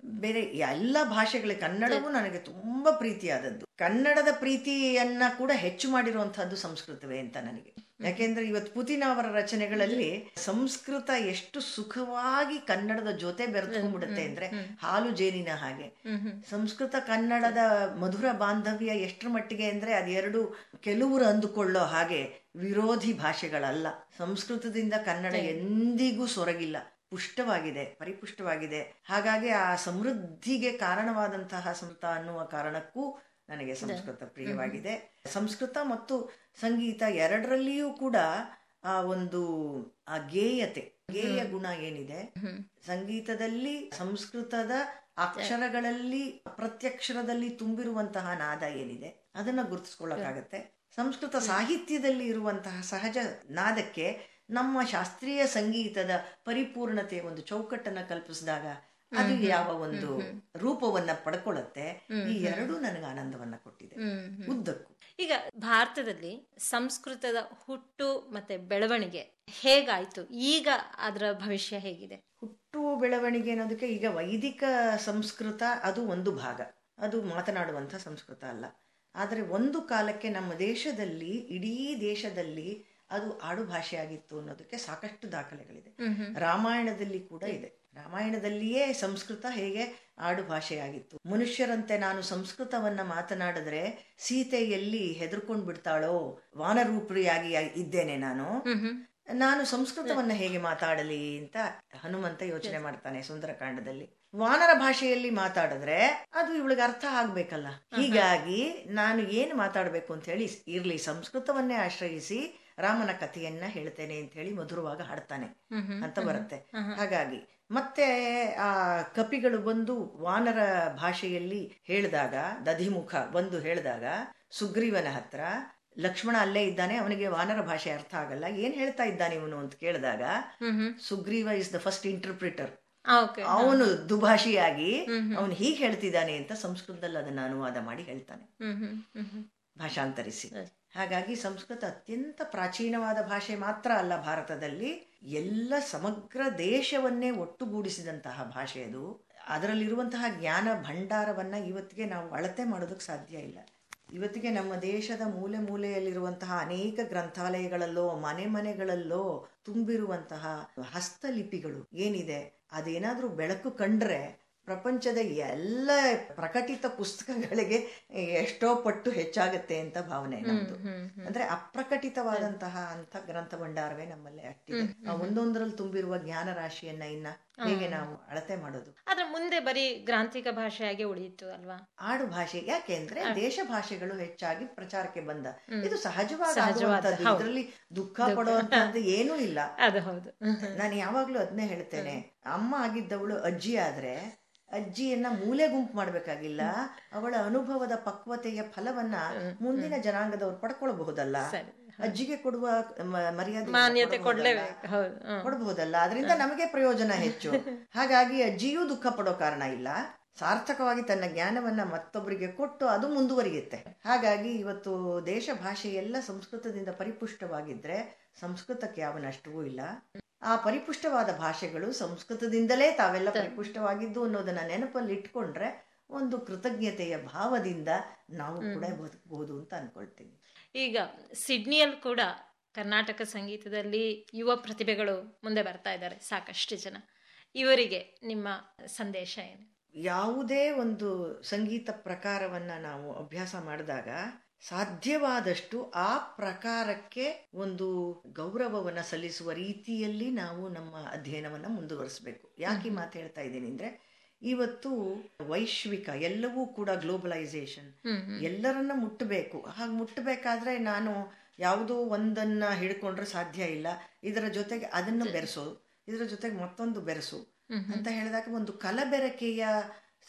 ಬೇರೆ ಎಲ್ಲ ಭಾಷೆಗಳ ಕನ್ನಡವೂ ನನಗೆ ತುಂಬಾ ಪ್ರೀತಿಯಾದದ್ದು. ಕನ್ನಡದ ಪ್ರೀತಿಯನ್ನ ಕೂಡ ಹೆಚ್ಚು ಮಾಡಿರುವಂತಹದ್ದು ಸಂಸ್ಕೃತವೇ ಅಂತ ನನಗೆ. ಯಾಕೆಂದ್ರೆ ಇವತ್ತು ಪುತಿನ ಅವರ ರಚನೆಗಳಲ್ಲಿ ಸಂಸ್ಕೃತ ಎಷ್ಟು ಸುಖವಾಗಿ ಕನ್ನಡದ ಜೊತೆ ಬೆರೆತ್ಕೊಂಡ್ಬಿಡುತ್ತೆ ಅಂದ್ರೆ ಹಾಲು ಜೇನಿನ ಹಾಗೆ. ಸಂಸ್ಕೃತ ಕನ್ನಡದ ಮಧುರ ಬಾಂಧವ್ಯ ಎಷ್ಟರ ಮಟ್ಟಿಗೆ ಅಂದ್ರೆ ಅದೆರಡು ಕೆಲವರು ಅಂದುಕೊಳ್ಳೋ ಹಾಗೆ ವಿರೋಧಿ ಭಾಷೆಗಳಲ್ಲ. ಸಂಸ್ಕೃತದಿಂದ ಕನ್ನಡ ಎಂದಿಗೂ ಸೊರಗಿಲ್ಲ. ಪುಷ್ಟವಾಗಿದೆ ಪರಿಪುಷ್ಟವಾಗಿದೆ. ಹಾಗಾಗಿ ಆ ಸಮೃದ್ಧಿಗೆ ಕಾರಣವಾದಂತಹ ಸಂಸ್ಕೃತ ಅನ್ನುವ ಕಾರಣಕ್ಕೂ ನನಗೆ ಸಂಸ್ಕೃತ ಪ್ರಿಯವಾಗಿದೆ. ಸಂಸ್ಕೃತ ಮತ್ತು ಸಂಗೀತ ಎರಡರಲ್ಲಿಯೂ ಕೂಡ ಆ ಒಂದು ಆ ಗೇಯತೆ ಗೇಯ ಗುಣ ಏನಿದೆ? ಸಂಗೀತದಲ್ಲಿ ಸಂಸ್ಕೃತದ ಅಕ್ಷರಗಳಲ್ಲಿ ಪ್ರತ್ಯಕ್ಷರದಲ್ಲಿ ತುಂಬಿರುವಂತಹ ನಾದ ಏನಿದೆ? ಅದನ್ನ ಗುರುತಿಸ್ಕೊಳ್ಳಕ್ಕಾಗತ್ತೆ. ಸಂಸ್ಕೃತ ಸಾಹಿತ್ಯದಲ್ಲಿ ಇರುವಂತಹ ಸಹಜ ನಾದಕ್ಕೆ ನಮ್ಮ ಶಾಸ್ತ್ರೀಯ ಸಂಗೀತದ ಪರಿಪೂರ್ಣತೆ ಒಂದು ಚೌಕಟ್ಟನ್ನ ಕಲ್ಪಿಸಿದಾಗ ಅದು ಯಾವ ಒಂದು ರೂಪವನ್ನ ಪಡ್ಕೊಳ್ಳುತ್ತೆ ಈ ಎರಡೂ ನನಗೆ ಆನಂದವನ್ನ ಕೊಟ್ಟಿದೆ. ಉದ್ದಕ್ಕೂ. ಈಗ ಭಾರತದಲ್ಲಿ ಸಂಸ್ಕೃತದ ಹುಟ್ಟು ಮತ್ತೆ ಬೆಳವಣಿಗೆ ಹೇಗಾಯ್ತು? ಈಗ ಅದರ ಭವಿಷ್ಯ ಹೇಗಿದೆ? ಹುಟ್ಟು ಬೆಳವಣಿಗೆ ಅನ್ನೋದಕ್ಕೆ ಈಗ ವೈದಿಕ ಸಂಸ್ಕೃತ ಅದು ಒಂದು ಭಾಗ. ಅದು ಮಾತನಾಡುವಂಥ ಸಂಸ್ಕೃತ ಅಲ್ಲ. ಆದರೆ ಒಂದು ಕಾಲಕ್ಕೆ ನಮ್ಮ ದೇಶದಲ್ಲಿ ಇಡೀ ದೇಶದಲ್ಲಿ ಅದು ಆಡು ಭಾಷೆಯಾಗಿತ್ತು ಅನ್ನೋದಕ್ಕೆ ಸಾಕಷ್ಟು ದಾಖಲೆಗಳಿದೆ. ರಾಮಾಯಣದಲ್ಲಿ ಕೂಡ ಇದೆ. ರಾಮಾಯಣದಲ್ಲಿಯೇ ಸಂಸ್ಕೃತ ಹೇಗೆ ಆಡು ಭಾಷೆಯಾಗಿತ್ತು ಮನುಷ್ಯರಂತೆ ನಾನು ಸಂಸ್ಕೃತವನ್ನ ಮಾತನಾಡಿದ್ರೆ ಸೀತೆಯಲ್ಲಿ ಹೆದರ್ಕೊಂಡು ಬಿಡ್ತಾಳೋ ವಾನರೂಪಿಯಾಗಿ ಇದ್ದೇನೆ ನಾನು. ನಾನು ಸಂಸ್ಕೃತವನ್ನ ಹೇಗೆ ಮಾತಾಡಲಿ ಅಂತ ಹನುಮಂತ ಯೋಚನೆ ಮಾಡ್ತಾನೆ ಸುಂದರಕಾಂಡದಲ್ಲಿ. ವಾನರ ಭಾಷೆಯಲ್ಲಿ ಮಾತಾಡಿದ್ರೆ ಅದು ಇವಳಿಗೆ ಅರ್ಥ ಆಗ್ಬೇಕಲ್ಲ. ಹೀಗಾಗಿ ನಾನು ಏನು ಮಾತಾಡಬೇಕು ಅಂತ ಹೇಳಿ ಇರ್ಲಿ ಸಂಸ್ಕೃತವನ್ನೇ ಆಶ್ರಯಿಸಿ ರಾಮನ ಕಥೆಯನ್ನ ಹೇಳ್ತೇನೆ ಅಂತ ಹೇಳಿ ಮಧುರವಾಗ ಹಾಡ್ತಾನೆ ಅಂತ ಬರುತ್ತೆ. ಹಾಗಾಗಿ ಮತ್ತೆ ಆ ಕಪಿಗಳು ಬಂದು ವಾನರ ಭಾಷೆಯಲ್ಲಿ ಹೇಳಿದಾಗ ದಧಿಮುಖ ಬಂದು ಹೇಳಿದಾಗ ಸುಗ್ರೀವನ ಹತ್ರ ಲಕ್ಷ್ಮಣ ಅಲ್ಲೇ ಇದ್ದಾನೆ ಅವನಿಗೆ ವಾನರ ಭಾಷೆ ಅರ್ಥ ಆಗಲ್ಲ ಏನ್ ಹೇಳ್ತಾ ಇದ್ದಾನೆ ಇವನು ಅಂತ ಕೇಳಿದಾಗ Sugriva is the first interpreter ಅವನು ದುಭಾಷಿಯಾಗಿ ಅವನು ಹೀಗೆ ಹೇಳ್ತಿದ್ದಾನೆ ಅಂತ ಸಂಸ್ಕೃತದಲ್ಲಿ ಅದನ್ನ ಅನುವಾದ ಮಾಡಿ ಹೇಳ್ತಾನೆ. ಭಾಷಾಂತರಿಸಿ. ಹಾಗಾಗಿ ಸಂಸ್ಕೃತ ಅತ್ಯಂತ ಪ್ರಾಚೀನವಾದ ಭಾಷೆ ಮಾತ್ರ ಅಲ್ಲ ಭಾರತದಲ್ಲಿ. ಎಲ್ಲ ಸಮಗ್ರ ದೇಶವನ್ನೇ ಒಟ್ಟುಗೂಡಿಸಿದಂತಹ ಭಾಷೆ ಅದು. ಅದರಲ್ಲಿರುವಂತಹ ಜ್ಞಾನ ಭಂಡಾರವನ್ನು ಇವತ್ತಿಗೆ ನಾವು ಅಳತೆ ಮಾಡೋದಕ್ಕೆ ಸಾಧ್ಯ ಇಲ್ಲ. ಇವತ್ತಿಗೆ ನಮ್ಮ ದೇಶದ ಮೂಲೆ ಮೂಲೆಯಲ್ಲಿರುವಂತಹ ಅನೇಕ ಗ್ರಂಥಾಲಯಗಳಲ್ಲೋ, ಮನೆ ಮನೆಗಳಲ್ಲೋ ತುಂಬಿರುವಂತಹ ಹಸ್ತಲಿಪಿಗಳು ಏನಿದೆ, ಅದೇನಾದರೂ ಬೆಳಕು ಕಂಡ್ರೆ ಪ್ರಪಂಚದ ಎಲ್ಲ ಪ್ರಕಟಿತ ಪುಸ್ತಕಗಳಿಗೆ ಎಷ್ಟೋ ಪಟ್ಟು ಹೆಚ್ಚಾಗುತ್ತೆ ಅಂತ ಭಾವನೆ ನಮ್ದು. ಅಂದ್ರೆ ಅಪ್ರಕಟಿತವಾದಂತಹ ಅಂತ ಗ್ರಂಥ ಭಂಡಾರವೇ ನಮ್ಮಲ್ಲಿ ಅಷ್ಟಿದೆ. ಆ ಒಂದೊಂದರಲ್ಲಿ ತುಂಬಿರುವ ಜ್ಞಾನ ರಾಶಿಯನ್ನ ಇನ್ನ ಹೇಗೆ ನಾವು ಅಳತೆ ಮಾಡೋದು? ಆದ್ರೆ ಮುಂದೆ ಬರೀ ಗ್ರಾಂಥಿಕ ಭಾಷೆಯಾಗಿ ಉಳಿಯಿತು ಅಲ್ವಾ? ಆಡು ಭಾಷೆ. ಯಾಕೆಂದ್ರೆ ದೇಶ ಭಾಷೆಗಳು ಹೆಚ್ಚಾಗಿ ಪ್ರಚಾರಕ್ಕೆ ಬಂದ. ಇದು ಸಹಜವಾಗಿ ಇದರಲ್ಲಿ ದುಃಖ ಪಡುವಂತದ್ದು ಏನೂ ಇಲ್ಲ. ಅದು ಹೌದು. ನಾನು ಯಾವಾಗ್ಲೂ ಅದನ್ನೇ ಹೇಳ್ತೇನೆ. ಅಮ್ಮ ಆಗಿದ್ದವಳು ಅಜ್ಜಿ ಆದ್ರೆ ಅಜ್ಜಿಯನ್ನ ಮೂಲೆ ಗುಂಪು ಮಾಡಬೇಕಾಗಿಲ್ಲ. ಅವಳ ಅನುಭವದ ಪಕ್ವತೆಯ ಫಲವನ್ನ ಮುಂದಿನ ಜನಾಂಗದವ್ರು ಪಡ್ಕೊಳ್ಬಹುದಲ್ಲ. ಅಜ್ಜಿಗೆ ಕೊಡುವ ಮರ್ಯಾದೆ. ಕೊಡಬಹುದಲ್ಲ. ಅದರಿಂದ ನಮಗೆ ಪ್ರಯೋಜನ ಹೆಚ್ಚು. ಹಾಗಾಗಿ ಅಜ್ಜಿಯೂ ದುಃಖ ಪಡೋ ಕಾರಣ ಇಲ್ಲ. ಸಾರ್ಥಕವಾಗಿ ತನ್ನ ಜ್ಞಾನವನ್ನ ಮತ್ತೊಬ್ಬರಿಗೆ ಕೊಟ್ಟು ಅದು ಮುಂದುವರಿಯುತ್ತೆ. ಹಾಗಾಗಿ ಇವತ್ತು ದೇಶ ಭಾಷೆ ಎಲ್ಲ ಸಂಸ್ಕೃತದಿಂದ ಪರಿಪುಷ್ಟವಾಗಿದ್ರೆ ಸಂಸ್ಕೃತಕ್ಕೆ ಯಾವ ನಷ್ಟವೂ ಇಲ್ಲ. ಆ ಪರಿಪುಷ್ಟವಾದ ಭಾಷೆಗಳು ಸಂಸ್ಕೃತದಿಂದಲೇ ತಾವೆಲ್ಲ ಪರಿಪುಷ್ಟವಾಗಿದ್ದು ಅನ್ನೋದನ್ನ ನೆನಪಲ್ಲಿ ಇಟ್ಕೊಂಡ್ರೆ ಒಂದು ಕೃತಜ್ಞತೆಯ ಭಾವದಿಂದ ನಾವು ಕೂಡ ಬದುಕಬಹುದು ಅಂತ ಅನ್ಕೊಳ್ತೀನಿ. ಈಗ ಸಿಡ್ನಿಯಲ್ಲಿ ಕೂಡ ಕರ್ನಾಟಕ ಸಂಗೀತದಲ್ಲಿ ಯುವ ಪ್ರತಿಭೆಗಳು ಮುಂದೆ ಬರ್ತಾ ಇದ್ದಾರೆ ಸಾಕಷ್ಟು ಜನ. ಇವರಿಗೆ ನಿಮ್ಮ ಸಂದೇಶ ಏನು? ಯಾವುದೇ ಒಂದು ಸಂಗೀತ ಪ್ರಕಾರವನ್ನ ನಾವು ಅಭ್ಯಾಸ ಮಾಡಿದಾಗ ಸಾಧ್ಯವಾದಷ್ಟು ಆ ಪ್ರಕಾರಕ್ಕೆ ಒಂದು ಗೌರವವನ್ನ ಸಲ್ಲಿಸುವ ರೀತಿಯಲ್ಲಿ ನಾವು ನಮ್ಮ ಅಧ್ಯಯನವನ್ನ ಮುಂದುವರಿಸಬೇಕು. ಯಾಕೆ ಮಾತು ಹೇಳ್ತಾ ಇದ್ದೀನಿ ಅಂದ್ರೆ ಇವತ್ತು ವೈಶ್ವಿಕ ಎಲ್ಲವೂ ಕೂಡ ಗ್ಲೋಬಲೈಸೇಷನ್ ಎಲ್ಲರನ್ನ ಮುಟ್ಟಬೇಕು ಹಾಗೆ ಮುಟ್ಟಬೇಕಾದ್ರೆ ನಾನು ಯಾವುದೋ ಒಂದನ್ನ ಹಿಡ್ಕೊಂಡ್ರೆ ಸಾಧ್ಯ ಇಲ್ಲ. ಇದರ ಜೊತೆಗೆ ಅದನ್ನು ಬೆರೆಸೋದು ಇದರ ಜೊತೆಗೆ ಮತ್ತೊಂದು ಬೆರೆಸು ಅಂತ ಹೇಳಿದಾಗ ಒಂದು ಕಲಬೆರಕೆಯ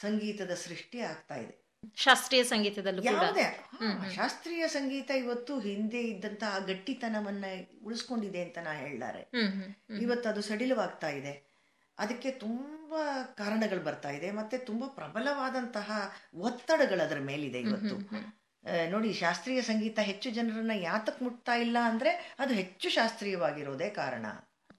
ಸಂಗೀತದ ಸೃಷ್ಟಿ ಆಗ್ತಾ ಇದೆ. ಶಾಸ್ತ್ರೀಯ ಸಂಗೀತದಲ್ಲೂ ಯಾವುದೇ. ಶಾಸ್ತ್ರೀಯ ಸಂಗೀತ ಇವತ್ತು ಹಿಂದೆ ಇದ್ದಂತಹ ಗಟ್ಟಿತನವನ್ನ ಉಳಿಸ್ಕೊಂಡಿದೆ ಅಂತ ನಾ ಹ್ಮ್ ಇವತ್ತು ಅದು ಸಡಿಲವಾಗ್ತಾ ಇದೆ. ಅದಕ್ಕೆ ತುಂಬಾ ಕಾರಣಗಳು ಬರ್ತಾ ಇದೆ ಮತ್ತೆ ತುಂಬಾ ಪ್ರಬಲವಾದಂತಹ ಒತ್ತಡಗಳು ಅದರ ಮೇಲಿದೆ ಇವತ್ತು. ನೋಡಿ ಶಾಸ್ತ್ರೀಯ ಸಂಗೀತ ಹೆಚ್ಚು ಜನರನ್ನ ಯಾತಕ್ ಮುಟ್ತಾ ಇಲ್ಲ ಅಂದ್ರೆ ಅದು ಹೆಚ್ಚು ಶಾಸ್ತ್ರೀಯವಾಗಿರೋದೇ ಕಾರಣ.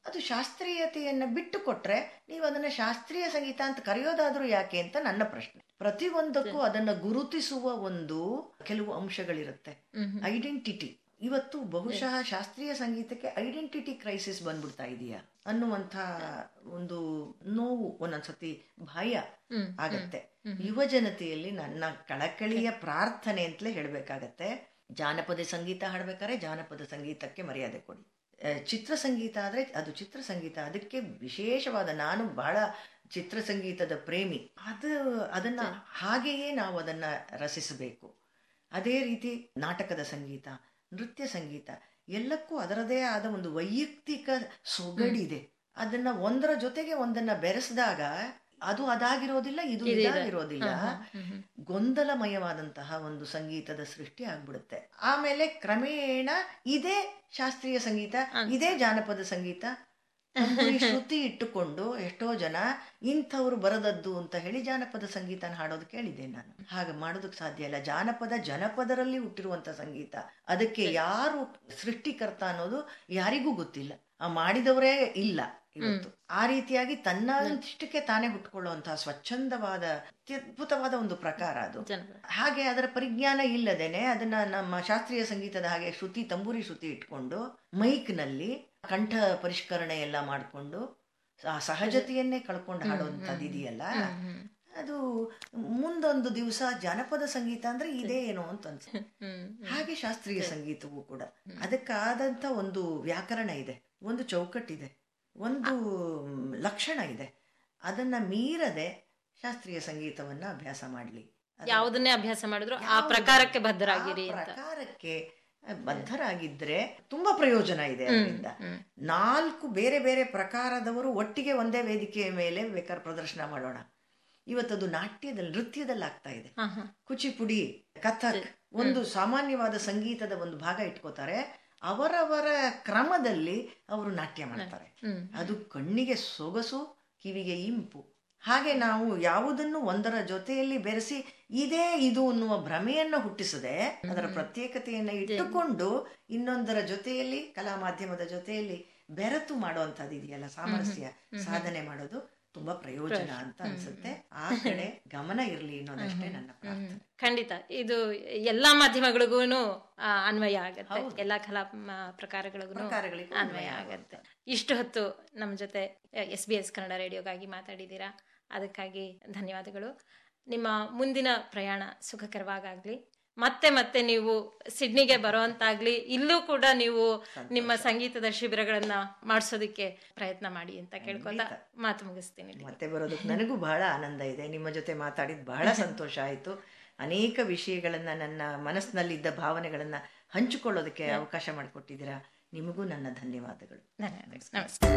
ಅದು ಶಾಸ್ತ್ರೀಯತೆಯನ್ನು ಬಿಟ್ಟು ಕೊಟ್ರೆ ನೀವು ಅದನ್ನ ಶಾಸ್ತ್ರೀಯ ಸಂಗೀತ ಅಂತ ಕರೆಯೋದಾದರೂ ಯಾಕೆ ಅಂತ ನನ್ನ ಪ್ರಶ್ನೆ. ಪ್ರತಿಯೊಂದಕ್ಕೂ ಅದನ್ನ ಗುರುತಿಸುವ ಒಂದು ಕೆಲವು ಅಂಶಗಳಿರುತ್ತೆ. ಐಡೆಂಟಿಟಿ ಇವತ್ತು ಬಹುಶಃ ಶಾಸ್ತ್ರೀಯ ಸಂಗೀತಕ್ಕೆ ಐಡೆಂಟಿಟಿ ಕ್ರೈಸಿಸ್ ಬಂದ್ಬಿಡ್ತಾ ಇದೆಯಾ? ಅನ್ನುವಂಥ ಒಂದು ನೋವು ಒಂದೊಂದ್ಸತಿ ಭಯ ಆಗತ್ತೆ. ಯುವ ಜನತೆಯಲ್ಲಿ ನನ್ನ ಕಳಕಳಿಯ ಪ್ರಾರ್ಥನೆ ಅಂತಲೇ ಹೇಳ್ಬೇಕಾಗತ್ತೆ. ಜಾನಪದ ಸಂಗೀತ ಹಾಡ್ಬೇಕಾದ್ರೆ ಜಾನಪದ ಸಂಗೀತಕ್ಕೆ ಮರ್ಯಾದೆ ಕೊಡಿ. ಚಿತ್ರ ಸಂಗೀತ ಆದರೆ ಅದು ಚಿತ್ರ ಸಂಗೀತ ಅದಕ್ಕೆ ವಿಶೇಷವಾದ ನಾನು ಬಹಳ ಚಿತ್ರ ಸಂಗೀತದ ಪ್ರೇಮಿ. ಅದು ಅದನ್ನು ಹಾಗೆಯೇ ನಾವು ಅದನ್ನು ರಸಿಸಬೇಕು. ಅದೇ ರೀತಿ ನಾಟಕದ ಸಂಗೀತ ನೃತ್ಯ ಸಂಗೀತ ಎಲ್ಲಕ್ಕೂ ಅದರದೇ ಆದ ಒಂದು ವೈಯಕ್ತಿಕ ಸೊಗಡಿದೆ. ಅದನ್ನು ಒಂದರ ಜೊತೆಗೆ ಒಂದನ್ನು ಬೆರೆಸಿದಾಗ ಅದು ಅದಾಗಿರೋದಿಲ್ಲ ಇದು ಇದಾಗಿರೋದಿಲ್ಲ. ಗೊಂದಲಮಯವಾದಂತಹ ಒಂದು ಸಂಗೀತದ ಸೃಷ್ಟಿ ಆಗ್ಬಿಡುತ್ತೆ. ಆಮೇಲೆ ಕ್ರಮೇಣ ಇದೇ ಶಾಸ್ತ್ರೀಯ ಸಂಗೀತ ಇದೇ ಜಾನಪದ ಸಂಗೀತ ಶ್ರುತಿ ಇಟ್ಟುಕೊಂಡು ಎಷ್ಟೋ ಜನ ಇಂಥವ್ರು ಬರದದ್ದು ಅಂತ ಹೇಳಿ ಜಾನಪದ ಸಂಗೀತನ ಹಾಡೋದು ಕೇಳಿದೆ ನಾನು. ಹಾಗೆ ಮಾಡೋದಕ್ಕೆ ಸಾಧ್ಯ ಇಲ್ಲ. ಜಾನಪದ ಜನಪದರಲ್ಲಿ ಹುಟ್ಟಿರುವಂತ ಸಂಗೀತ ಅದಕ್ಕೆ ಯಾರು ಸೃಷ್ಟಿಕರ್ತ ಅನ್ನೋದು ಯಾರಿಗೂ ಗೊತ್ತಿಲ್ಲ. ಮಾಡಿದವರೇ ಇಲ್ಲ ಇವತ್ತು. ಆ ರೀತಿಯಾಗಿ ತನ್ನಷ್ಟಕ್ಕೆ ತಾನೇ ಹುಟ್ಟುಕೊಳ್ಳುವಂತಹ ಸ್ವಚ್ಛಂದವಾದ ಅತ್ಯದ್ಭುತವಾದ ಒಂದು ಪ್ರಕಾರ ಅದು. ಹಾಗೆ ಅದರ ಪರಿಜ್ಞಾನ ಇಲ್ಲದೇನೆ ಅದನ್ನ ನಮ್ಮ ಶಾಸ್ತ್ರೀಯ ಸಂಗೀತದ ಹಾಗೆ ಶ್ರುತಿ ತಂಬೂರಿ ಶ್ರುತಿ ಇಟ್ಕೊಂಡು ಮೈಕ್ನಲ್ಲಿ ಕಂಠ ಪರಿಷ್ಕರಣೆ ಎಲ್ಲ ಮಾಡಿಕೊಂಡು ಆ ಸಹಜತೆಯನ್ನೇ ಕಳ್ಕೊಂಡು ಹಾಡುವಂಥದ್ದು ಇದೆಯಲ್ಲ? ಅದು ಮುಂದೊಂದು ದಿವಸ ಜಾನಪದ ಸಂಗೀತ ಅಂದ್ರೆ ಇದೇ ಏನೋ ಅಂತ ಅನ್ಸುತ್ತೆ. ಹಾಗೆ ಶಾಸ್ತ್ರೀಯ ಸಂಗೀತವೂ ಕೂಡ. ಅದಕ್ಕಾದಂತ ಒಂದು ವ್ಯಾಕರಣ ಇದೆ. ಒಂದು ಚೌಕಟ್ಟಿದೆ ಒಂದು ಲಕ್ಷಣ ಇದೆ. ಅದನ್ನ ಮೀರದೆ ಶಾಸ್ತ್ರೀಯ ಸಂಗೀತವನ್ನ ಅಭ್ಯಾಸ ಮಾಡ್ಲಿ. ಯಾವುದನ್ನೇ ಅಭ್ಯಾಸ ಮಾಡಿದ್ರು ಆ? ಪ್ರಕಾರಕ್ಕೆ ಬದ್ಧರಾಗಿರಿ ಪ್ರಕಾರಕ್ಕೆ ಬದ್ಧರಾಗಿದ್ರೆ ತುಂಬಾ ಪ್ರಯೋಜನ ಇದೆ ಅದರಿಂದ. ನಾಲ್ಕು ಬೇರೆ ಬೇರೆ ಪ್ರಕಾರದವರು ಒಟ್ಟಿಗೆ ಒಂದೇ ವೇದಿಕೆಯ ಮೇಲೆ ಬೇಕಾದ್ರೆ ಪ್ರದರ್ಶನ ಮಾಡೋಣ. ಇವತ್ತದು ನಾಟ್ಯದಲ್ಲಿ ನೃತ್ಯದಲ್ಲಿ ಆಗ್ತಾ ಇದೆ. ಕುಚಿಪುಡಿ ಕಥಕ್ ಒಂದು ಸಾಮಾನ್ಯವಾದ ಸಂಗೀತದ ಒಂದು ಭಾಗ ಇಟ್ಕೋತಾರೆ. ಅವರವರ ಕ್ರಮದಲ್ಲಿ ಅವರು ನಾಟ್ಯ ಮಾಡ್ತಾರೆ. ಅದು ಕಣ್ಣಿಗೆ ಸೊಗಸು ಕಿವಿಗೆ ಇಂಪು. ಹಾಗೆ ನಾವು ಯಾವುದನ್ನು ಒಂದರ ಜೊತೆಯಲ್ಲಿ ಬೆರೆಸಿ ಇದೇ ಇದು ಅನ್ನುವ ಭ್ರಮೆಯನ್ನು ಹುಟ್ಟಿಸದೆ ಅದರ ಪ್ರತ್ಯೇಕತೆಯನ್ನು ಇಟ್ಟುಕೊಂಡು ಇನ್ನೊಂದರ ಜೊತೆಯಲ್ಲಿ ಕಲಾ ಮಾಧ್ಯಮದ ಜೊತೆಯಲ್ಲಿ ಬೆರೆತು ಮಾಡುವಂತದ್ದು ಇದೆಯಲ್ಲ ಸಾಮರಸ್ಯ ಸಾಧನೆ ಮಾಡೋದು. ತುಂಬಾ ಪ್ರಯೋಜನ ಅಂತ ಅನ್ಸುತ್ತೆ. ಆ ಕಡೆ ಗಮನ ಇರಲಿ ಅನ್ನೋದಷ್ಟೇ ನನ್ನ ಪ್ರಾರ್ಥನೆ. ಖಂಡಿತ. ಇದು ಎಲ್ಲಾ ಮಾಧ್ಯಮಗಳಿಗೂ ಅನ್ವಯ ಆಗತ್ತೆ. ಎಲ್ಲಾ ಕಲಾ ಪ್ರಕಾರಗಳಿಗೂ ಅನ್ವಯ ಆಗತ್ತೆ. ಇಷ್ಟು ಹೊತ್ತು ನಮ್ಮ ಜೊತೆ ಎಸ್ ಬಿ ಎಸ್ ಕನ್ನಡ ರೇಡಿಯೋಗಾಗಿ ಮಾತಾಡಿದ್ದೀರಾ. ಅದಕ್ಕಾಗಿ ಧನ್ಯವಾದಗಳು. ನಿಮ್ಮ ಮುಂದಿನ ಪ್ರಯಾಣ ಸುಖಕರವಾಗಲಿ ಮತ್ತೆ ಮತ್ತೆ ನೀವು ಸಿಡ್ನಿಗೆ ಬರುವಂತಾಗ್ಲಿ ಇಲ್ಲೂ ಕೂಡ ನೀವು ನಿಮ್ಮ ಸಂಗೀತದ ಶಿಬಿರಗಳನ್ನ ಮಾಡಿಸೋದಕ್ಕೆ ಪ್ರಯತ್ನ ಮಾಡಿ ಅಂತ ಕೇಳ್ಕೊಂಡ ಮಾತು ಮುಗಿಸ್ತೀನಿ ಮತ್ತೆ ಬರೋದಕ್ಕೆ ನನಗೂ ಬಹಳ ಆನಂದ ಇದೆ. ನಿಮ್ಮ ಜೊತೆ ಮಾತಾಡಿದ್ ಬಹಳ ಸಂತೋಷ ಆಯಿತು. ಅನೇಕ ವಿಷಯಗಳನ್ನ ನನ್ನ ಮನಸ್ಸಿನಲ್ಲಿದ್ದ ಭಾವನೆಗಳನ್ನ ಹಂಚಿಕೊಳ್ಳೋದಕ್ಕೆ ಅವಕಾಶ ಮಾಡಿಕೊಟ್ಟಿದ್ದೀರಾ. ನಿಮಗೂ ನನ್ನ ಧನ್ಯವಾದಗಳು. ಧನ್ಯವಾದಗಳು. ನಮಸ್ಕಾರ